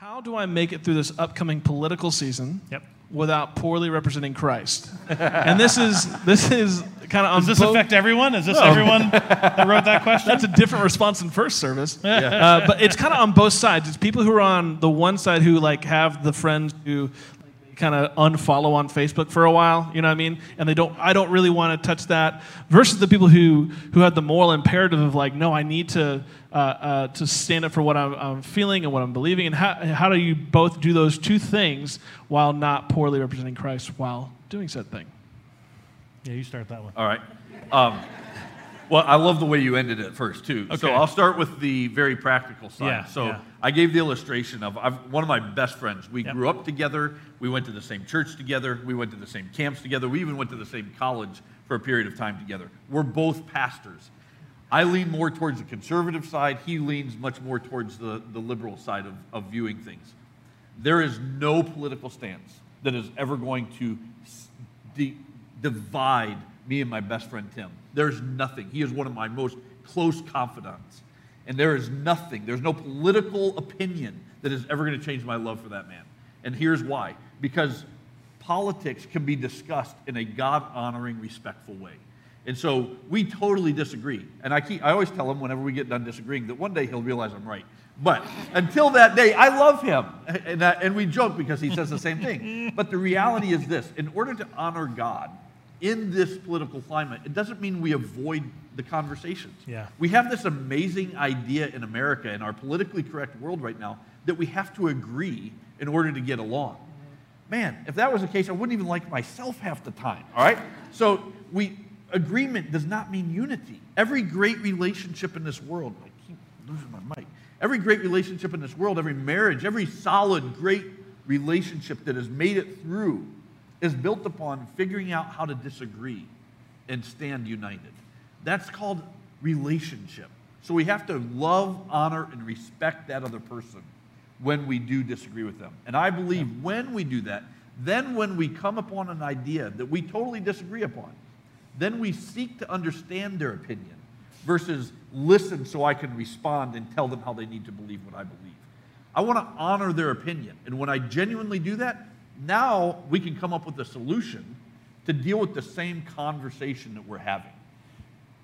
How do I make it through this upcoming political season Yep. without poorly representing Christ? and this is this is kind of on Does this both- affect everyone? Is this everyone that wrote that question? That's a different response than first service. Uh, but it's kind of on both sides. It's people who are on the one side who like have the friends who kind of unfollow on Facebook for a while, you know what I mean? And they don't I don't really want to touch that versus the people who who have the moral imperative of like no, I need to uh, uh, to stand up for what I'm, I'm feeling and what I'm believing and how how do you both do those two things while not poorly representing Christ while doing said thing? yeah, you start that one. All right. Um, well, I love the way you ended it first too. Okay. So I'll start with the very practical side. Yeah, so yeah. I gave the illustration of I've, one of my best friends. We Yep. grew up together. We went to the same church together. We went to the same camps together. We even went to the same college for a period of time together. We're both pastors. I lean more towards the conservative side. He leans much more towards the, the liberal side of, of viewing things. There is no political stance that is ever going to de- divide me and my best friend Tim. There's nothing. He is one of my most close confidants. And there is nothing, there's no political opinion that is ever going to change my love for that man. And here's why because politics can be discussed in a God honoring, respectful way. And so we totally disagree. And I, keep, I always tell him whenever we get done disagreeing that one day he'll realize I'm right. But until that day, I love him. And, that, and we joke because he says the same thing. But the reality is this in order to honor God in this political climate, it doesn't mean we avoid the conversations. Yeah. We have this amazing idea in America, in our politically correct world right now, that we have to agree in order to get along. Man, if that was the case, I wouldn't even like myself half the time. All right? So we agreement does not mean unity. Every great relationship in this world, I keep losing my mic. Every great relationship in this world, every marriage, every solid, great relationship that has made it through is built upon figuring out how to disagree and stand united. That's called relationship. So we have to love, honor, and respect that other person when we do disagree with them. And I believe when we do that, then when we come upon an idea that we totally disagree upon, then we seek to understand their opinion versus listen so I can respond and tell them how they need to believe what I believe. I want to honor their opinion. And when I genuinely do that, now we can come up with a solution to deal with the same conversation that we're having.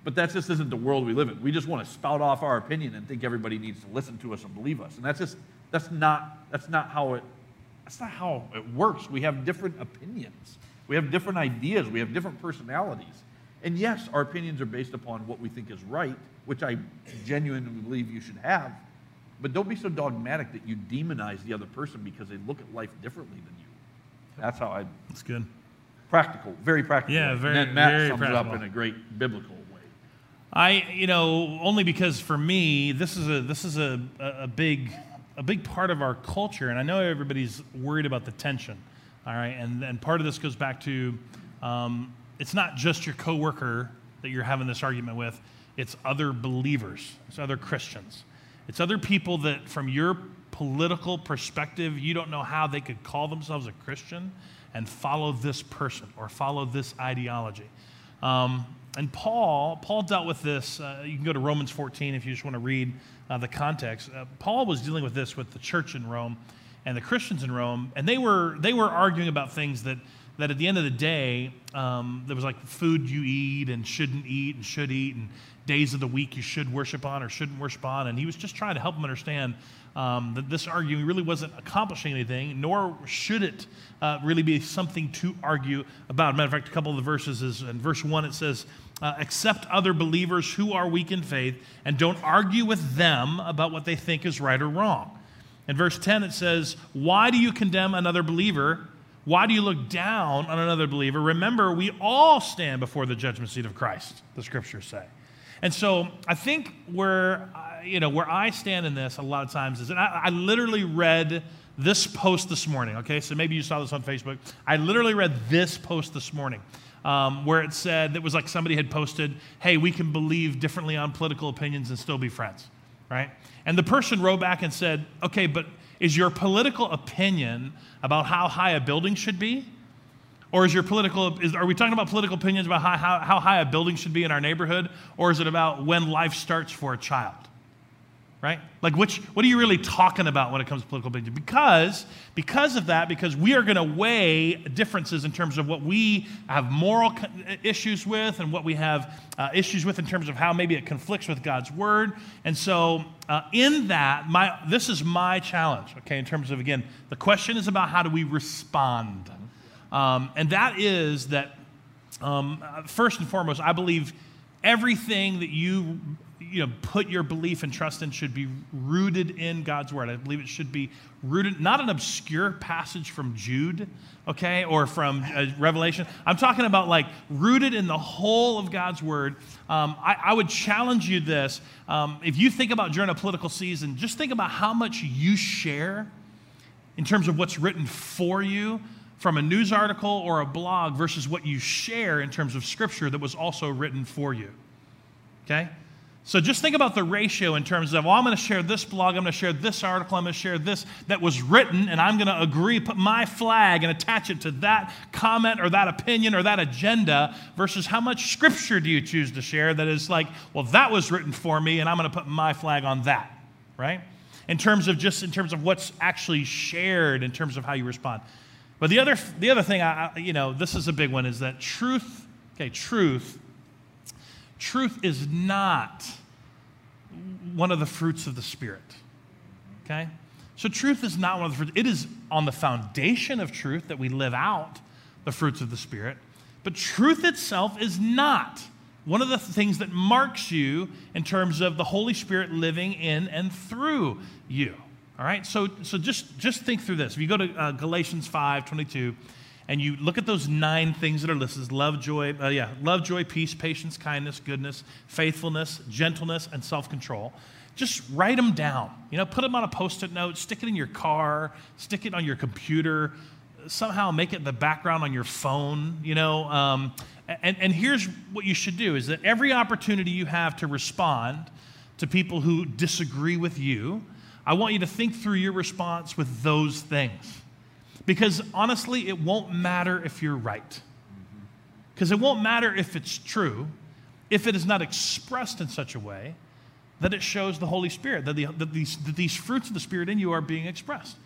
But that just isn't the world we live in. We just want to spout off our opinion and think everybody needs to listen to us and believe us. And that's just that's not that's not how it that's not how it works. We have different opinions. We have different ideas. We have different personalities. And yes, our opinions are based upon what we think is right, which I genuinely believe you should have. But don't be so dogmatic that you demonize the other person because they look at life differently than you. That's how I That's good. practical, very practical. Yeah, way. very- practical. and then Matt very sums it up in a great biblical way. I, you know, only because for me, this is a this is a, a a big a big part of our culture, and I know everybody's worried about the tension. All right, and and part of this goes back to um, it's not just your coworker that you're having this argument with; it's other believers, it's other Christians, it's other people that, from your political perspective, you don't know how they could call themselves a Christian and follow this person or follow this ideology. Um, and Paul, Paul dealt with this. Uh, you can go to Romans 14 if you just want to read uh, the context. Uh, Paul was dealing with this with the church in Rome and the Christians in Rome, and they were they were arguing about things that that at the end of the day um, there was like food you eat and shouldn't eat and should eat and days of the week you should worship on or shouldn't worship on. And he was just trying to help them understand um, that this arguing really wasn't accomplishing anything, nor should it uh, really be something to argue about. Matter of fact, a couple of the verses is in verse one it says, uh, "Accept other believers who are weak in faith, and don't argue with them about what they think is right or wrong." In verse 10, it says, Why do you condemn another believer? Why do you look down on another believer? Remember, we all stand before the judgment seat of Christ, the scriptures say. And so I think where, you know, where I stand in this a lot of times is, and I, I literally read this post this morning, okay? So maybe you saw this on Facebook. I literally read this post this morning um, where it said, that was like somebody had posted, hey, we can believe differently on political opinions and still be friends, right? And the person wrote back and said, okay, but is your political opinion about how high a building should be? Or is your political, is, are we talking about political opinions about how, how, how high a building should be in our neighborhood? Or is it about when life starts for a child? Right? Like, which, what are you really talking about when it comes to political opinion? Because, because of that, because we are going to weigh differences in terms of what we have moral issues with and what we have uh, issues with in terms of how maybe it conflicts with God's word. And so, uh, in that, my, this is my challenge, okay, in terms of, again, the question is about how do we respond. Um, and that is that, um, first and foremost, I believe everything that you you know, put your belief and trust in should be rooted in God's word. I believe it should be rooted, not an obscure passage from Jude, okay, or from uh, Revelation. I'm talking about like rooted in the whole of God's word. Um, I, I, would challenge you this. Um, if you think about during a political season, just think about how much you share in terms of what's written for you from a news article or a blog versus what you share in terms of scripture that was also written for you. Okay? So just think about the ratio in terms of, well, I'm going to share this blog, I'm going to share this article, I'm going to share this that was written, and I'm going to agree, put my flag and attach it to that comment or that opinion or that agenda, versus how much scripture do you choose to share that is like, well, that was written for me, and I'm going to put my flag on that, right? In terms of just in terms of what's actually shared, in terms of how you respond. But the other, the other thing, I, you know, this is a big one, is that truth, okay, truth Truth is not one of the fruits of the Spirit. Okay? So, truth is not one of the fruits. It is on the foundation of truth that we live out the fruits of the Spirit. But truth itself is not one of the things that marks you in terms of the Holy Spirit living in and through you. All right? So, so just, just think through this. If you go to uh, Galatians 5 22, and you look at those nine things that are listed love, joy, uh, yeah, love, joy, peace, patience, kindness, goodness, faithfulness, gentleness, and self control. Just write them down. You know, put them on a post it note, stick it in your car, stick it on your computer, somehow make it the background on your phone, you know. Um, and, and here's what you should do is that every opportunity you have to respond to people who disagree with you, I want you to think through your response with those things. Because honestly, it won't matter if you're right. Because it won't matter if it's true if it is not expressed in such a way that it shows the Holy Spirit, that, the, that, these, that these fruits of the Spirit in you are being expressed.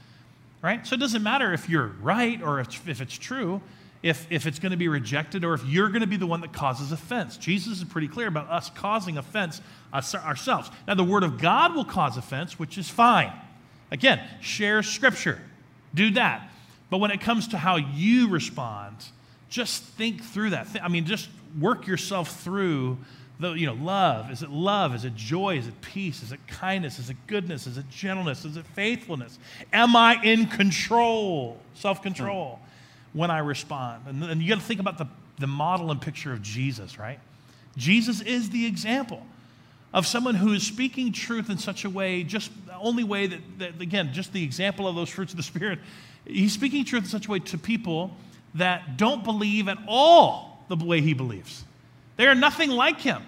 Right? So it doesn't matter if you're right or if, if it's true, if, if it's going to be rejected, or if you're going to be the one that causes offense. Jesus is pretty clear about us causing offense ourselves. Now, the Word of God will cause offense, which is fine. Again, share Scripture. Do that. But when it comes to how you respond, just think through that. I mean, just work yourself through the, you know, love. Is it love? Is it joy? Is it peace? Is it kindness? Is it goodness? Is it gentleness? Is it faithfulness? Am I in control? Self control hmm. when I respond. And, and you got to think about the, the model and picture of Jesus, right? Jesus is the example of someone who is speaking truth in such a way, just the only way that, that, again, just the example of those fruits of the Spirit He's speaking truth in such a way to people that don't believe at all the way he believes. They are nothing like him.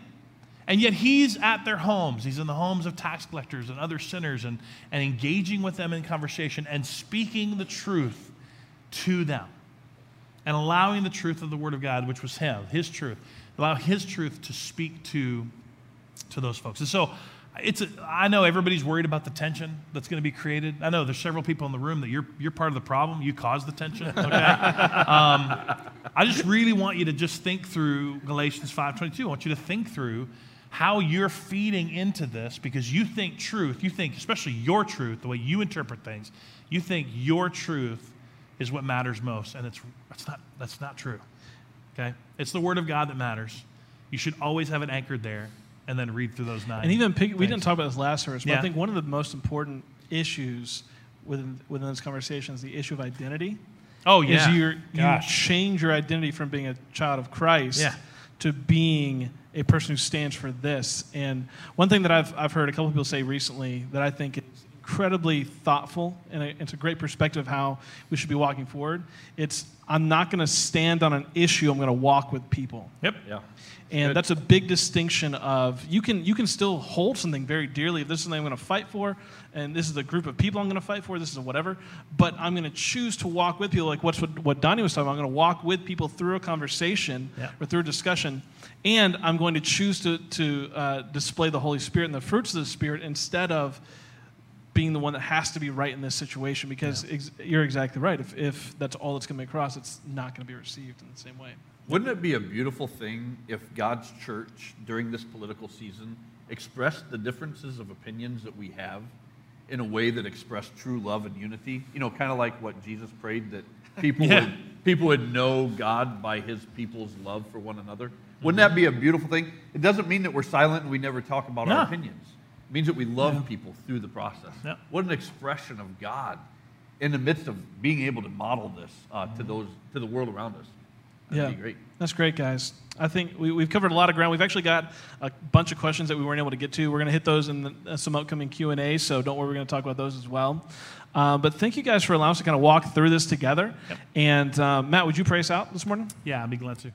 And yet he's at their homes. He's in the homes of tax collectors and other sinners and, and engaging with them in conversation and speaking the truth to them and allowing the truth of the Word of God, which was him, his truth, allow his truth to speak to, to those folks. And so it's a, I know everybody's worried about the tension that's going to be created. I know there's several people in the room that you're, you're part of the problem. You caused the tension, okay? um, I just really want you to just think through Galatians 5.22. I want you to think through how you're feeding into this because you think truth, you think, especially your truth, the way you interpret things, you think your truth is what matters most. And it's, that's, not, that's not true, okay? It's the Word of God that matters. You should always have it anchored there and then read through those nine. And even pick, we didn't talk about this last service, but yeah. I think one of the most important issues within within this conversation is the issue of identity. Oh yeah, is you change your identity from being a child of Christ yeah. to being a person who stands for this. And one thing that I've I've heard a couple people say recently that I think incredibly thoughtful, and it's a great perspective of how we should be walking forward. It's I'm not going to stand on an issue. I'm going to walk with people. Yep. Yeah. And Good. that's a big distinction of you can you can still hold something very dearly. If this is something I'm going to fight for, and this is the group of people I'm going to fight for, this is whatever. But I'm going to choose to walk with people, like what's what, what Donnie was talking about. I'm going to walk with people through a conversation Yeah. or through a discussion, and I'm going to choose to to uh, display the Holy Spirit and the fruits of the Spirit instead of being the one that has to be right in this situation. Because ex- you're exactly right. If if that's all that's going to be across, it's not going to be received in the same way. Wouldn't it be a beautiful thing if God's church during this political season expressed the differences of opinions that we have in a way that expressed true love and unity? You know, kind of like what Jesus prayed that people Yeah. would people would know God by his people's love for one another. Wouldn't mm-hmm. that be a beautiful thing? It doesn't mean that we're silent and we never talk about No. our opinions. It means that we love people through the process. Yeah. What an expression of God in the midst of being able to model this uh, to those to the world around us. That'd yeah, be great. That's great, guys. I think we, we've covered a lot of ground. We've actually got a bunch of questions that we weren't able to get to. We're going to hit those in the, uh, some upcoming Q and A. So don't worry, we're going to talk about those as well. Uh, but thank you guys for allowing us to kind of walk through this together. And uh, Matt, would you pray us out this morning? Yeah, I'd be glad to.